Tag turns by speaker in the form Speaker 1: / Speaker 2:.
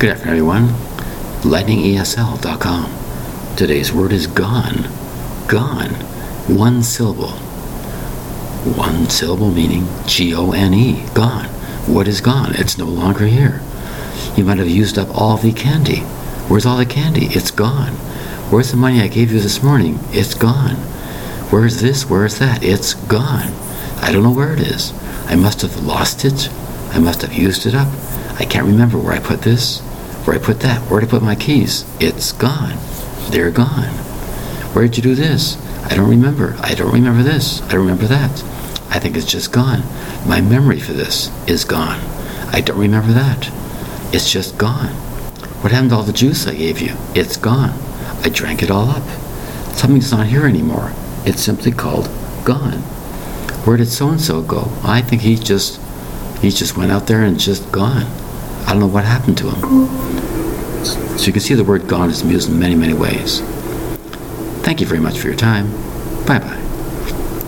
Speaker 1: Good afternoon, everyone. LightningESL.com. Today's word is gone. Gone. One syllable. One syllable meaning G O N E. Gone. What is gone? It's no longer here. You might have used up all the candy. Where's all the candy? It's gone. Where's the money I gave you this morning? It's gone. Where's this? Where's that? It's gone. I don't know where it is. I must have lost it. I must have used it up. I can't remember where I put this, where I put that, where I put my keys. It's gone. They're gone. Where did you do this? I don't remember. I don't remember this. I don't remember that. I think it's just gone. My memory for this is gone. I don't remember that. It's just gone. What happened to all the juice I gave you? It's gone. I drank it all up. Something's not here anymore. It's simply called gone. Where did so and so go? I think he just he just went out there and just gone. Don't know what happened to him. So you can see the word gone is used in many, many ways. Thank you very much for your time. Bye bye.